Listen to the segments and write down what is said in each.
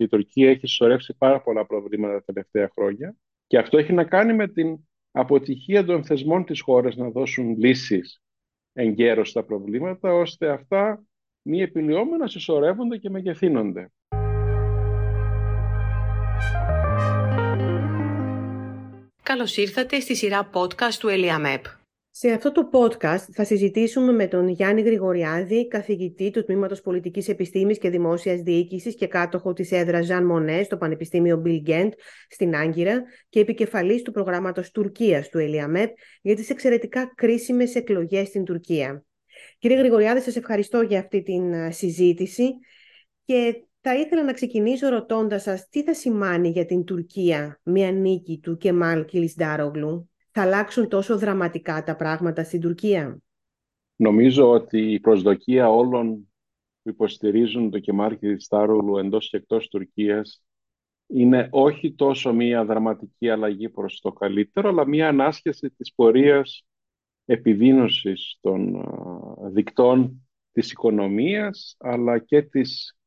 Η Τουρκία έχει συσσωρεύσει πάρα πολλά προβλήματα τα τελευταία χρόνια και αυτό έχει να κάνει με την αποτυχία των θεσμών της χώρας να δώσουν λύσεις εγκαίρως στα προβλήματα, ώστε αυτά μη επιλυόμενα συσσωρεύονται και μεγεθύνονται. Καλώς ήρθατε στη σειρά podcast του ΕΛΙΑΜΕΠ. Σε αυτό το podcast θα συζητήσουμε με τον Γιάννη Γρηγοριάδη, καθηγητή του Τμήματος Πολιτικής Επιστήμης και Δημόσιας Διοίκησης και κάτοχο της έδρας Ζαν Μονέ στο Πανεπιστήμιο Bill Γκέντ στην Άγκυρα και επικεφαλής του προγράμματος Τουρκίας του ΕΛΙΑΜΕΠ για τις εξαιρετικά κρίσιμες εκλογές στην Τουρκία. Κύριε Γρηγοριάδη, σας ευχαριστώ για αυτή την ε, συζήτηση και θα ήθελα να ξεκινήσω ρωτώντας σας τι θα σημάνει για την Τουρκία μια νίκη του Κεμάλ Κιλισντάρογλου. Θα αλλάξουν τόσο δραματικά τα πράγματα στην Τουρκία; Νομίζω ότι η προσδοκία όλων που υποστηρίζουν το Κεμάλ Κιλισντάρογλου εντός και εκτός Τουρκίας είναι όχι τόσο μια δραματική αλλαγή προς το καλύτερο, αλλά μια ανάσχεση της πορείας επιδείνωσης των δικτών της οικονομίας, αλλά και της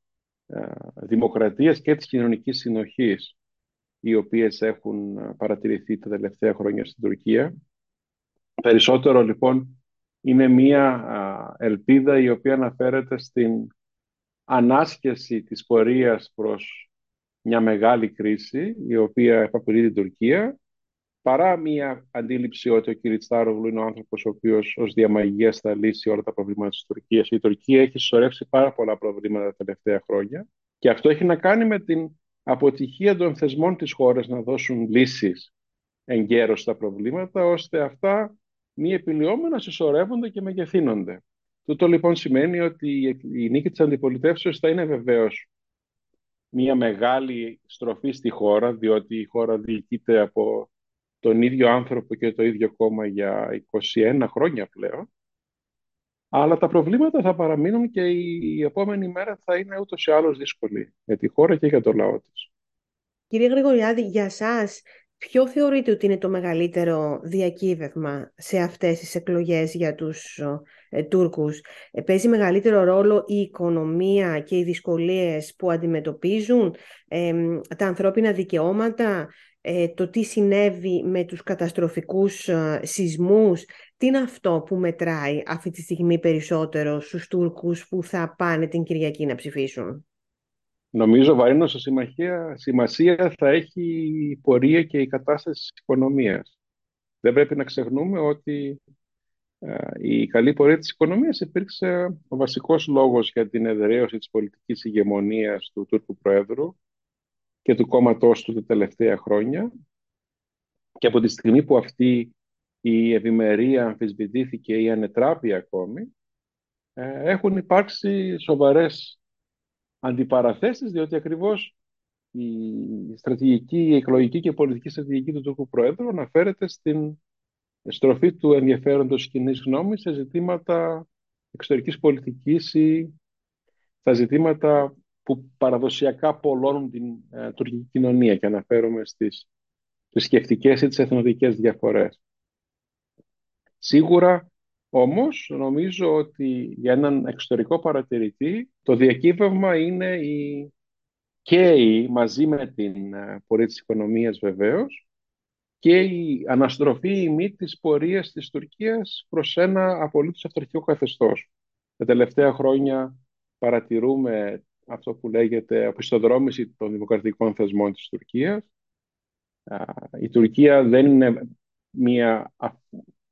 δημοκρατίας και της κοινωνικής συνοχής, οι οποίες έχουν παρατηρηθεί τα τελευταία χρόνια στην Τουρκία. Περισσότερο, λοιπόν, είναι μία ελπίδα η οποία αναφέρεται στην ανάσκεση της πορείας προς μια μεγάλη κρίση, η οποία επαπειλεί την Τουρκία παρά μια αντίληψη ότι ο κ. Τσάρογλου είναι ο άνθρωπος ο οποίος ως διαμαγείας θα λύσει όλα τα προβλήματα της Τουρκίας. Η Τουρκία έχει συσσωρεύσει πάρα πολλά προβλήματα τα τελευταία χρόνια και αυτό έχει να κάνει με την αποτυχία των θεσμών της χώρας να δώσουν λύσεις εγκαίρω στα προβλήματα, ώστε αυτά μη επιλυόμενα συσσωρεύονται και μεγεθύνονται. Τούτο λοιπόν σημαίνει ότι η νίκη της αντιπολιτεύσεως θα είναι βεβαίως μια μεγάλη στροφή στη χώρα, διότι η χώρα διοικείται από τον ίδιο άνθρωπο και το ίδιο κόμμα για 21 χρόνια πλέον. Αλλά τα προβλήματα θα παραμείνουν και η επόμενη μέρα θα είναι ούτως ή άλλως δύσκολη για τη χώρα και για το λαό της. Κύριε Γρηγοριάδη, για σας ποιο θεωρείτε ότι είναι το μεγαλύτερο διακύβευμα σε αυτές τις εκλογές για τους ε, Τούρκους; Ε, παίζει μεγαλύτερο ρόλο η οικονομία και οι δυσκολίες που αντιμετωπίζουν, τα ανθρώπινα δικαιώματα, ε, το τι συνέβη με τους καταστροφικούς ε, σεισμούς, τι είναι αυτό που μετράει αυτή τη στιγμή περισσότερο στους Τούρκους που θα πάνε την Κυριακή να ψηφίσουν; Νομίζω βαρύνωσα σημασία, σημασία θα έχει η πορεία και η κατάσταση της οικονομίας. Δεν πρέπει να ξεχνούμε ότι ε, η καλή πορεία της οικονομίας υπήρξε ο βασικός λόγος για την εδραίωση της πολιτικής ηγεμονίας του Τούρκου Προέδρου και του κόμματός του τα τελευταία χρόνια και από τη στιγμή που αυτή η ευημερία αμφισβητήθηκε ή ανετράπη ακόμη, ε, έχουν υπάρξει σοβαρές αντιπαραθέσεις, διότι ακριβώς η στρατηγική, η εκλογική και η πολιτική στρατηγική του Τούρκου Προέδρου αναφέρεται στην στροφή του ενδιαφέροντος κοινής γνώμης σε ζητήματα εξωτερικής πολιτικής ή στα ζητήματα που παραδοσιακά πολλώνουν την ε, τουρκική κοινωνία και αναφέρομαι στις θρησκευτικέ ή τις εθνοτικές διαφορές. Σίγουρα όμως νομίζω ότι για έναν εξωτερικό παρατηρητή το διακύβευμα είναι η, και η, μαζί με την ε, πορεία της οικονομίας βεβαίως και η αναστροφή ημί της πορείας της Τουρκίας προς ένα απολύτως αυταρχικό καθεστώς. Τα τελευταία χρόνια παρατηρούμε αυτό που λέγεται οπισθοδρόμηση των δημοκρατικών θεσμών της Τουρκίας. Η Τουρκία δεν είναι μια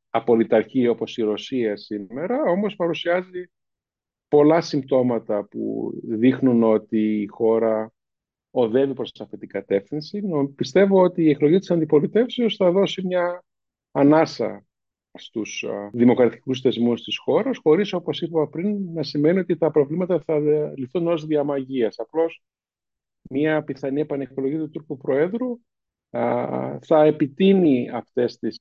απολυταρχή όπως η Ρωσία σήμερα, όμως παρουσιάζει πολλά συμπτώματα που δείχνουν ότι η χώρα οδεύει προς αυτή την κατεύθυνση. Πιστεύω ότι η εκλογή της αντιπολιτεύσεως θα δώσει μια ανάσα στους δημοκρατικούς θεσμούς της χώρας, χωρίς, όπως είπα πριν, να σημαίνει ότι τα προβλήματα θα λυθούν ως διαμαγείας. Απλώς μια πιθανή επανεκλογή του Τούρκου Προέδρου θα επιτείνει αυτές τις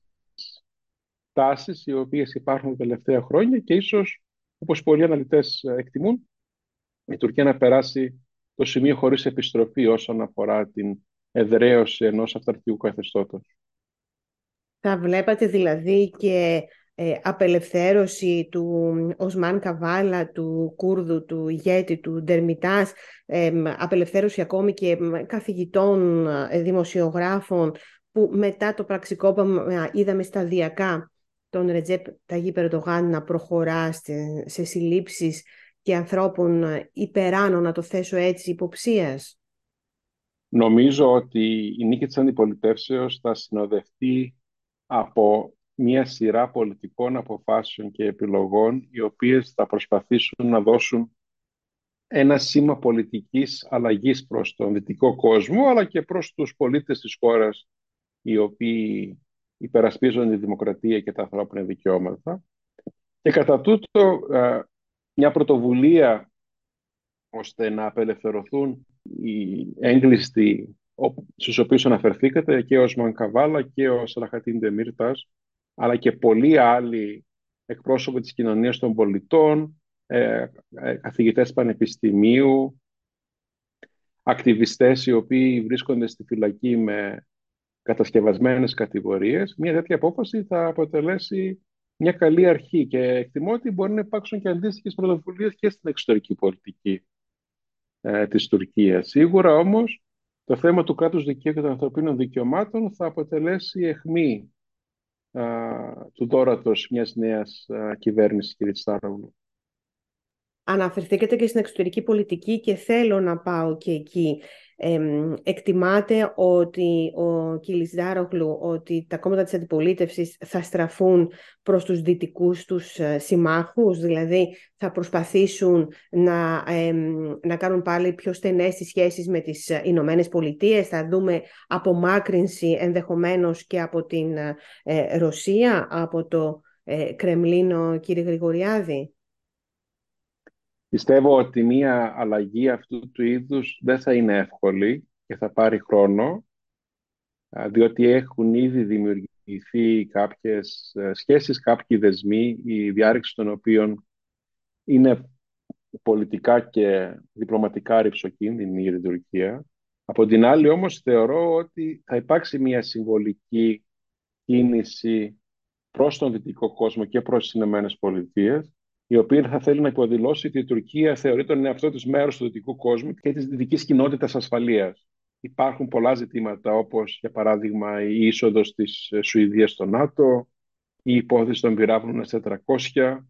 τάσεις οι οποίες υπάρχουν τα τελευταία χρόνια και ίσως, όπως πολλοί αναλυτές εκτιμούν, η Τουρκία να περάσει το σημείο χωρίς επιστροφή όσον αφορά την εδραίωση ενός αυταρχικού καθεστώτος. Θα βλέπατε δηλαδή και ε, απελευθέρωση του Οσμάν Καβάλα, του Κούρδου, του ηγέτη, του Ντερμιτάς, ε, απελευθέρωση ακόμη και καθηγητών, ε, δημοσιογράφων που μετά το πραξικόπημα είδαμε σταδιακά τον Ρετζέπ Ταγί Περντογάν να προχωρά σε συλλήψεις και ανθρώπων υπεράνω, να το θέσω έτσι, υποψίας; Νομίζω ότι η νίκη της αντιπολιτεύσεως θα συνοδευτεί από μια σειρά πολιτικών αποφάσεων και επιλογών οι οποίες θα προσπαθήσουν να δώσουν ένα σήμα πολιτικής αλλαγής προς τον δυτικό κόσμο αλλά και προς τους πολίτες της χώρας οι οποίοι υπερασπίζονται τη δημοκρατία και τα ανθρώπινα δικαιώματα. Και κατά τούτο μια πρωτοβουλία ώστε να απελευθερωθούν οι έγκλειστοι στους οποίους αναφερθήκατε και ο Σμαν Καβάλα και ο Σαλαχατίν Ντεμίρτας αλλά και πολλοί άλλοι εκπρόσωποι της κοινωνίας των πολιτών, ε, ε, καθηγητές πανεπιστημίου, ακτιβιστές οι οποίοι βρίσκονται στη φυλακή με κατασκευασμένες κατηγορίες, μια τέτοια απόφαση θα αποτελέσει μια καλή αρχή και εκτιμώ ότι μπορεί να υπάρξουν και αντίστοιχες πρωτοβουλίες και στην εξωτερική πολιτική ε, της Τουρκίας. Σίγουρα όμως το θέμα του κράτους δικαίου και των ανθρωπίνων δικαιωμάτων θα αποτελέσει αιχμή του δόρατος μιας νέας κυβέρνησης, κύριε Στάρογλου. Αναφερθήκατε και στην εξωτερική πολιτική και θέλω να πάω και εκεί εκτιμάται ότι ο Κίλης Δάρογλου, ότι τα κόμματα της αντιπολίτευσης θα στραφούν προς τους δυτικούς τους ε, συμμάχους, δηλαδή θα προσπαθήσουν να, να κάνουν πάλι πιο στενές τις σχέσεις με τις ε, Ηνωμένες Πολιτείες, θα δούμε απομάκρυνση ενδεχομένως και από την ε, Ρωσία, από το Κρεμλίνο, κύριε Γρηγοριάδη. Πιστεύω ότι μία αλλαγή αυτού του είδους δεν θα είναι εύκολη και θα πάρει χρόνο, διότι έχουν ήδη δημιουργηθεί κάποιες ε, σχέσεις, κάποιοι δεσμοί, η διάρρηξη των οποίων είναι πολιτικά και διπλωματικά ρηψοκίνδυνη για την Τουρκία. Από την άλλη όμως θεωρώ ότι θα υπάρξει μια συμβολική κίνηση προς τον δυτικό κόσμο και προς τις Ηνωμένες Πολιτείες η οποία θα θέλει να υποδηλώσει ότι η Τουρκία θεωρεί τον εαυτό της μέρος του δυτικού κόσμου και της δυτικής κοινότητας ασφαλείας. Υπάρχουν πολλά ζητήματα όπως για παράδειγμα η είσοδος της Σουηδίας στο ΝΑΤΟ, η υπόθεση των πυράβλων S-400,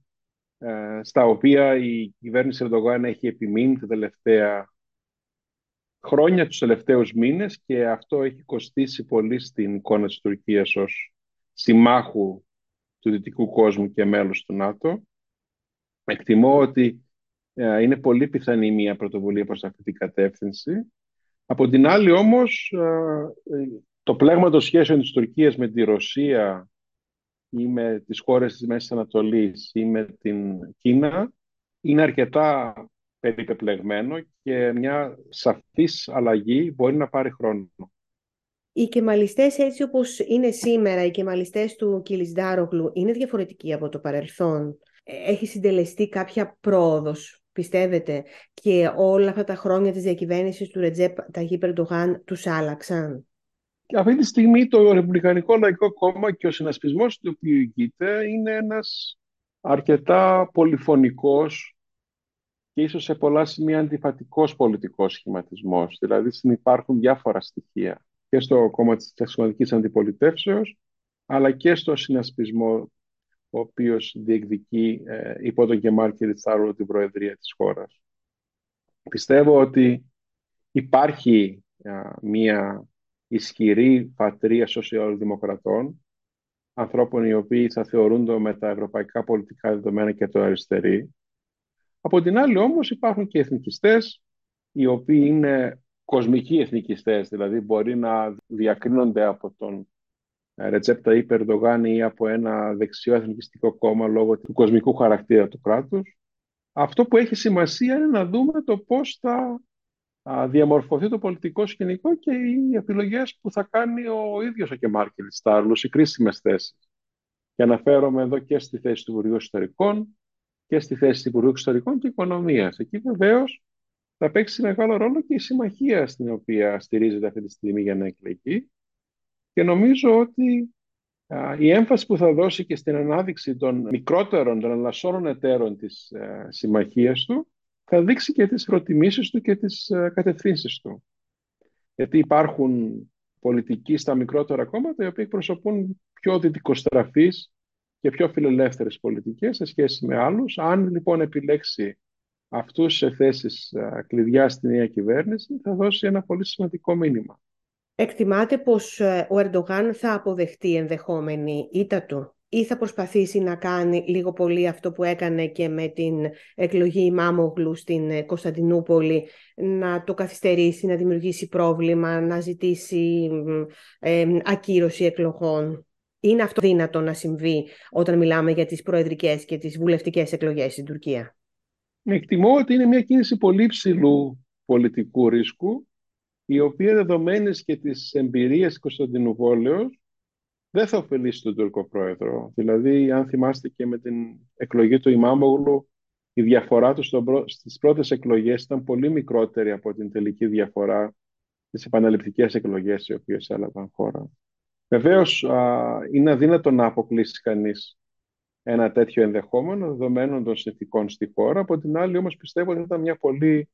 ε, στα οποία η κυβέρνηση Ερντογάν έχει επιμείνει τα τελευταία χρόνια, τους τελευταίους μήνες και αυτό έχει κοστίσει πολύ στην εικόνα της Τουρκίας ως συμμάχου του δυτικού κόσμου και μέλος του ΝΑΤΟ. Εκτιμώ ότι ε, είναι πολύ πιθανή μια πρωτοβουλία προς αυτή την κατεύθυνση. Από την άλλη όμως, ε, το πλέγμα των σχέσεων της Τουρκίας με τη Ρωσία ή με τις χώρες της Μέσης Ανατολής ή με την Κίνα είναι αρκετά περιπεπλεγμένο και μια σαφής αλλαγή μπορεί να πάρει χρόνο. Οι κεμαλιστές έτσι όπως είναι σήμερα, οι κεμαλιστές του Κιλισδάρογλου είναι διαφορετικοί από το παρελθόν έχει συντελεστεί κάποια πρόοδος, πιστεύετε, και όλα αυτά τα χρόνια της διακυβέρνησης του Ρετζέπ Ταγί Περντογάν τους άλλαξαν; Αυτή τη στιγμή το Ρεπουμπλικανικό Λαϊκό Κόμμα και ο συνασπισμός του οποίου ηγείται είναι ένας αρκετά πολυφωνικός και ίσως σε πολλά σημεία αντιφατικός πολιτικός σχηματισμός. Δηλαδή υπάρχουν διάφορα στοιχεία και στο κόμμα της Ταξιματικής Αντιπολιτεύσεως αλλά και στο συνασπισμό ο οποίος διεκδικεί ε, υπό τον Κεμάλ Κιριτσάρου την Προεδρία της χώρας. Πιστεύω ότι υπάρχει μια ισχυρή πατρία σοσιαλδημοκρατών, ανθρώπων οι οποίοι θα θεωρούνται με τα ευρωπαϊκά πολιτικά δεδομένα και το αριστερή. Από την άλλη όμως υπάρχουν και εθνικιστές, οι οποίοι είναι κοσμικοί εθνικιστές, δηλαδή μπορεί να διακρίνονται από τον ρετσέπτα ή Περντογάν ή από ένα δεξιό εθνικιστικό κόμμα λόγω του κοσμικού χαρακτήρα του κράτους. Αυτό που έχει σημασία είναι να δούμε το πώς θα διαμορφωθεί το πολιτικό σκηνικό και οι επιλογές που θα κάνει ο ίδιος ο Κεμάρ Στάρλους, οι κρίσιμες θέσεις. Και αναφέρομαι εδώ και στη θέση του Υπουργείου Ιστορικών και στη θέση του Υπουργείου Εξωτερικών και Οικονομίας. Εκεί βεβαίως θα παίξει μεγάλο ρόλο και η συμμαχία στην οποία στηρίζεται αυτή τη στιγμή για να εκλεγεί και νομίζω ότι η έμφαση που θα δώσει και στην ανάδειξη των μικρότερων, των αλλασσόρων εταίρων της ε, συμμαχίας του, θα δείξει και τις προτιμήσεις του και τις ε, κατευθύνσεις του. Γιατί υπάρχουν πολιτικοί στα μικρότερα κόμματα, οι οποίοι εκπροσωπούν πιο δυτικοστραφείς και πιο φιλελεύθερες πολιτικές σε σχέση με άλλους. Αν λοιπόν επιλέξει αυτούς σε θέσεις ε, κλειδιά στη νέα κυβέρνηση, θα δώσει ένα πολύ σημαντικό μήνυμα. Εκτιμάτε πως ε, ο Ερντογάν θα αποδεχτεί ενδεχόμενη ήττα του ή θα προσπαθήσει να κάνει λίγο πολύ αυτό που έκανε και με την εκλογή Ημάμογλου στην ε, Κωνσταντινούπολη, να το καθυστερήσει, να δημιουργήσει πρόβλημα, να ζητήσει ε, ακύρωση εκλογών. Είναι αυτό δύνατο να συμβεί όταν μιλάμε για τις προεδρικές και τις βουλευτικές εκλογές στην Τουρκία; Εκτιμώ ότι είναι μια κίνηση πολύ ψηλού πολιτικού ρίσκου η οποία δεδομένης και τις εμπειρίες Κωνσταντινούπολεως δεν θα ωφελήσει τον Τούρκο πρόεδρο. Δηλαδή, αν θυμάστε και με την εκλογή του Ιμάμογλου, η διαφορά του στις πρώτες εκλογές ήταν πολύ μικρότερη από την τελική διαφορά στις επαναληπτικές εκλογές οι οποίες έλαβαν χώρα. Βεβαίως, είναι αδύνατο να αποκλείσει κανείς ένα τέτοιο ενδεχόμενο δεδομένων των συνθηκών στη χώρα. Από την άλλη, όμως, πιστεύω ότι ήταν μια πολύ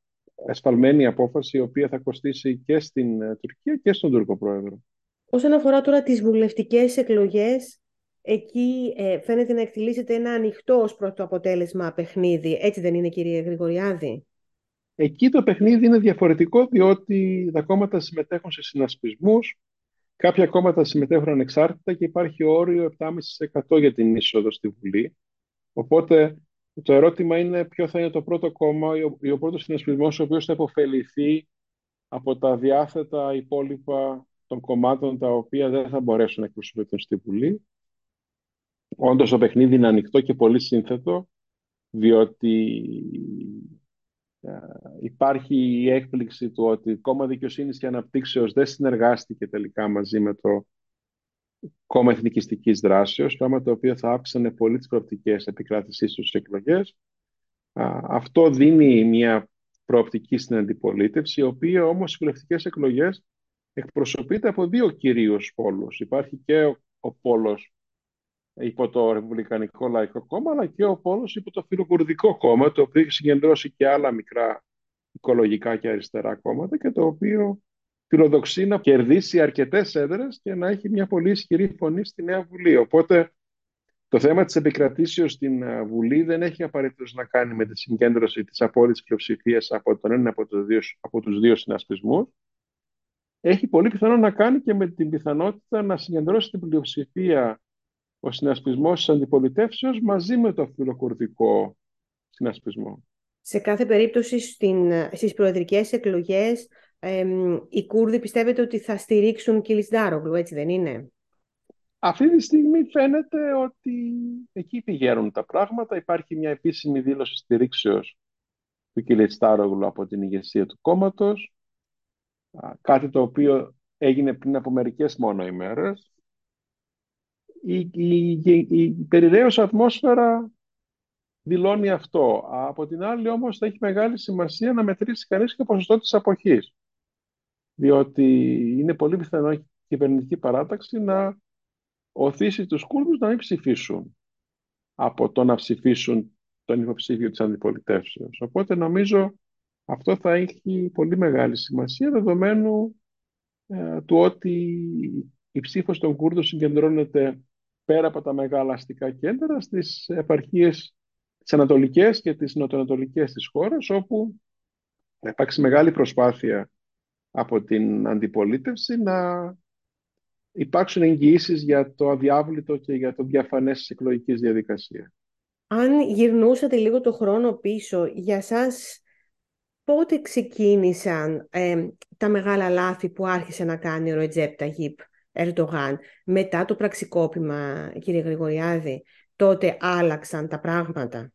ασφαλμένη απόφαση η οποία θα κοστίσει και στην ε, Τουρκία και στον Τούρκο Πρόεδρο. Όσον αφορά τώρα τις βουλευτικές εκλογές, εκεί ε, φαίνεται να εκτελήσεται ένα ανοιχτό ως πρώτο αποτέλεσμα παιχνίδι. Έτσι δεν είναι κύριε Γρηγοριάδη; Εκεί το παιχνίδι είναι διαφορετικό διότι τα κόμματα συμμετέχουν σε συνασπισμούς, κάποια κόμματα συμμετέχουν ανεξάρτητα και υπάρχει όριο 7,5% για την είσοδο στη Βουλή. Οπότε το ερώτημα είναι ποιο θα είναι το πρώτο κόμμα ή ο, πρώτος συνασπισμός ο οποίος θα υποφεληθεί από τα διάθετα υπόλοιπα των κομμάτων τα οποία δεν θα μπορέσουν να εκπροσωπηθούν στη Βουλή. Όντως το παιχνίδι είναι ανοιχτό και πολύ σύνθετο, διότι ε, υπάρχει η έκπληξη του ότι το κόμμα δικαιοσύνης και αναπτύξεως δεν συνεργάστηκε τελικά μαζί με το κόμμα εθνικιστικής δράσεως, πράγμα το οποίο θα άφησαν πολύ τις προοπτικές επικράτησής τους στις εκλογές. Αυτό δίνει μια προοπτική στην αντιπολίτευση, η οποία όμως στις βουλευτικές εκλογές εκπροσωπείται από δύο κυρίως πόλους. Υπάρχει και ο, ο πόλος υπό το Ρεπουμπλικανικό Λαϊκό Κόμμα, αλλά και ο πόλος υπό το Φιλοκουρδικό Κόμμα, το οποίο έχει συγκεντρώσει και άλλα μικρά οικολογικά και αριστερά κόμματα και το οποίο φιλοδοξεί να κερδίσει αρκετές έδρες και να έχει μια πολύ ισχυρή φωνή στη Νέα Βουλή. Οπότε το θέμα της επικρατήσεως στην ε, Βουλή δεν έχει απαραίτητος να κάνει με τη συγκέντρωση της απόλυτης πλειοψηφίας από τον ένα από, δύο, από τους δύο συνασπισμούς. Έχει πολύ πιθανό να κάνει και με την πιθανότητα να συγκεντρώσει την πλειοψηφία ο συνασπισμός της αντιπολιτεύσεως μαζί με το φιλοκουρδικό συνασπισμό. Σε κάθε περίπτωση στην, ε, στις προεδρικές εκλογές οι Κούρδοι πιστεύετε ότι θα στηρίξουν Κιλισδάρογλου, έτσι δεν είναι; Αυτή τη στιγμή φαίνεται ότι εκεί πηγαίνουν τα πράγματα. Υπάρχει μια επίσημη δήλωση στηρίξεως του Κιλιστάρογλου από την ηγεσία του κόμματος. Κάτι το οποίο έγινε πριν από μερικές μόνο ημέρες. Η, η, η, η ατμόσφαιρα δηλώνει αυτό. Από την άλλη όμως θα έχει μεγάλη σημασία να μετρήσει κανείς και το ποσοστό της αποχής διότι είναι πολύ πιθανό η κυβερνητική παράταξη να οθήσει τους Κούρδους να μην ψηφίσουν από το να ψηφίσουν τον υποψήφιο της αντιπολιτεύσεως. Οπότε νομίζω αυτό θα έχει πολύ μεγάλη σημασία δεδομένου ε, του ότι η ψήφος των Κούρδων συγκεντρώνεται πέρα από τα μεγάλα αστικά κέντρα στις επαρχίες τις ανατολικές και τις νοτιοανατολικές της χώρας όπου θα υπάρξει μεγάλη προσπάθεια από την αντιπολίτευση να υπάρξουν εγγυήσεις για το αδιάβλητο και για το διαφανές της εκλογικής διαδικασίας. Αν γυρνούσατε λίγο το χρόνο πίσω, για σας πότε ξεκίνησαν ε, τα μεγάλα λάθη που άρχισε να κάνει ο Ρετζέπ Ταγίπ Ερντογάν μετά το πραξικόπημα, κύριε Γρηγοριάδη, τότε άλλαξαν τα πράγματα;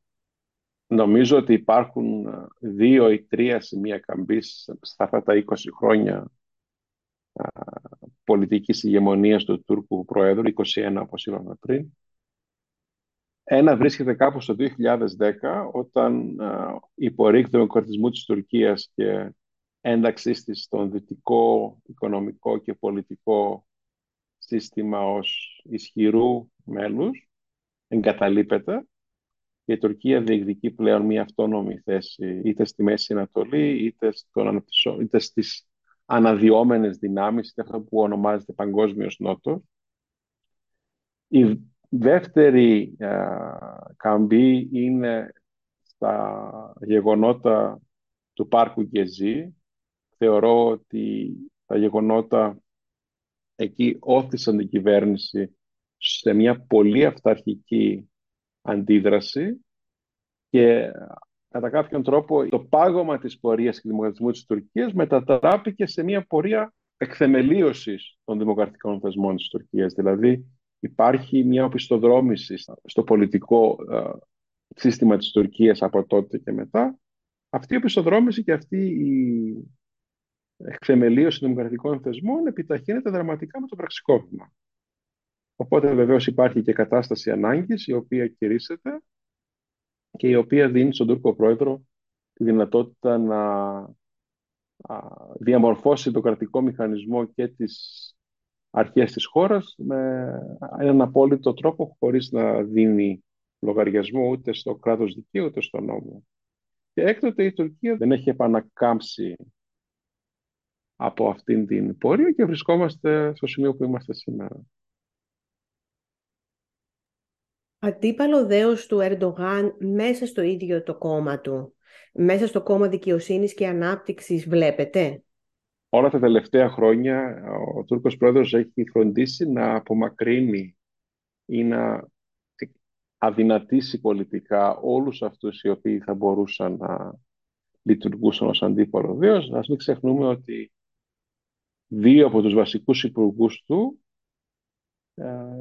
Νομίζω ότι υπάρχουν ε, δύο ή τρία σημεία καμπής στα αυτά τα 20 χρόνια ε, πολιτικής ηγεμονίας του Τούρκου Προέδρου, 21 όπως είπαμε πριν. Ένα βρίσκεται κάπου στο 2010, όταν ε, η πορεία του δημοκρατισμού της Τουρκίας και ένταξής της στον δυτικό οικονομικό και πολιτικό σύστημα ως ισχυρού μέλους εγκαταλείπεται και η Τουρκία διεκδικεί πλέον μια αυτόνομη θέση είτε στη Μέση Ανατολή είτε, στον είτε στις αναδυόμενες δυνάμεις, είτε αυτό που ονομάζεται Παγκόσμιος Νότος. Η δεύτερη καμπή είναι στα γεγονότα του πάρκου Γκεζή. Θεωρώ ότι τα γεγονότα εκεί όθησαν την κυβέρνηση σε μια πολύ αυταρχική αντίδραση και κατά κάποιον τρόπο το πάγωμα της πορείας και δημοκρατισμού της Τουρκίας μετατράπηκε σε μια πορεία εκθεμελίωσης των δημοκρατικών θεσμών της Τουρκίας. Δηλαδή υπάρχει μια οπισθοδρόμηση στο πολιτικό ε, σύστημα της Τουρκίας από τότε και μετά. Αυτή η οπισθοδρόμηση και αυτή η εκθεμελίωση των δημοκρατικών θεσμών επιταχύνεται δραματικά με το πραξικόπημα. Οπότε βεβαίως υπάρχει και κατάσταση ανάγκης η οποία κηρύσσεται και η οποία δίνει στον Τούρκο Πρόεδρο τη δυνατότητα να διαμορφώσει το κρατικό μηχανισμό και τις αρχές της χώρας με έναν απόλυτο τρόπο χωρίς να δίνει λογαριασμό ούτε στο κράτος δικαίου ούτε στο νόμο. Και έκτοτε η Τουρκία δεν έχει επανακάμψει από αυτήν την πορεία και βρισκόμαστε στο σημείο που είμαστε σήμερα. Αντίπαλο δέος του Ερντογάν μέσα στο ίδιο το κόμμα του, μέσα στο κόμμα δικαιοσύνης και ανάπτυξης βλέπετε. Όλα τα τελευταία χρόνια ο Τούρκος πρόεδρος έχει φροντίσει να απομακρύνει ή να αδυνατήσει πολιτικά όλους αυτούς οι οποίοι θα μπορούσαν να λειτουργούσαν ως αντίπαλο δέος. Ας μην ξεχνούμε ότι δύο από τους βασικούς υπουργούς του ε,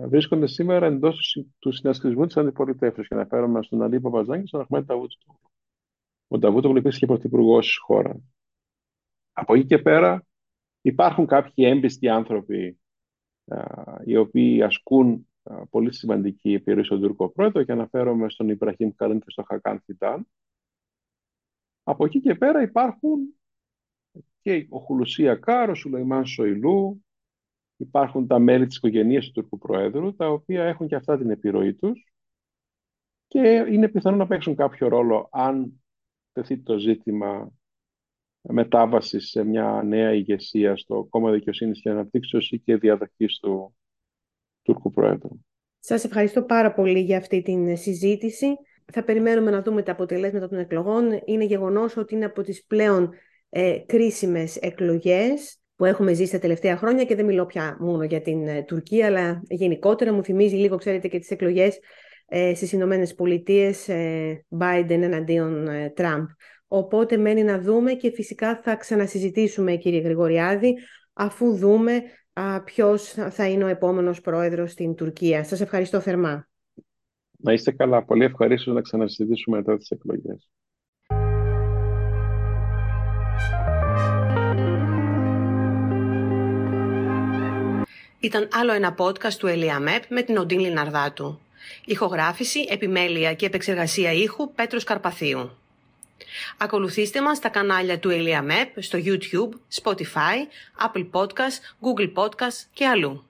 βρίσκονται σήμερα εντός του συνασπισμού της αντιπολιτεύσεω. Και αναφέρομαι στον Αλή Παπαζάκη και στον Αχμέτ Ταβούτο. Ο Ταβούτο υπήρξε και πρωθυπουργός της χώρας. Από εκεί και πέρα υπάρχουν κάποιοι έμπιστοι άνθρωποι ε, οι οποίοι ασκούν ε, πολύ σημαντική επιρροή στον Τούρκο πρόεδρο και αναφέρομαι στον Ιμπραχήμ Καλίν και στον Χακάν Φιτάν. Από εκεί και πέρα υπάρχουν και ο Χουλουσία Κάρος, ο Σουλεϊμάν Σοϊλού, υπάρχουν τα μέλη της οικογένειας του Τούρκου Προέδρου, τα οποία έχουν και αυτά την επιρροή τους και είναι πιθανό να παίξουν κάποιο ρόλο αν τεθεί το ζήτημα μετάβασης σε μια νέα ηγεσία στο κόμμα δικαιοσύνης και αναπτύξεως ή και διαδοχής του Τούρκου Προέδρου. Σας ευχαριστώ πάρα πολύ για αυτή την συζήτηση. Θα περιμένουμε να δούμε τα αποτελέσματα των εκλογών. Είναι γεγονός ότι είναι από τις πλέον ε, κρίσιμες εκλογές που έχουμε ζήσει τα τελευταία χρόνια και δεν μιλώ πια μόνο για την ε, Τουρκία, αλλά γενικότερα μου θυμίζει λίγο, ξέρετε, και τις εκλογές ε, στις Ηνωμένες Πολιτείες ε, Biden εναντίον ε, Τραμπ. Οπότε μένει να δούμε και φυσικά θα ξανασυζητήσουμε, κύριε Γρηγοριάδη, αφού δούμε α, ποιος θα είναι ο επόμενος πρόεδρος στην Τουρκία. Σας ευχαριστώ θερμά. Να είστε καλά. Πολύ ευχαρίστως να ξανασυζητήσουμε μετά τις εκλογές. Ήταν άλλο ένα podcast του Ελιαμέπ με την Οντίν Λιναρδάτου. Ηχογράφηση, επιμέλεια και επεξεργασία ήχου Πέτρος Καρπαθίου. Ακολουθήστε μας στα κανάλια του Ελιαμέπ στο YouTube, Spotify, Apple Podcast, Google Podcast και αλλού.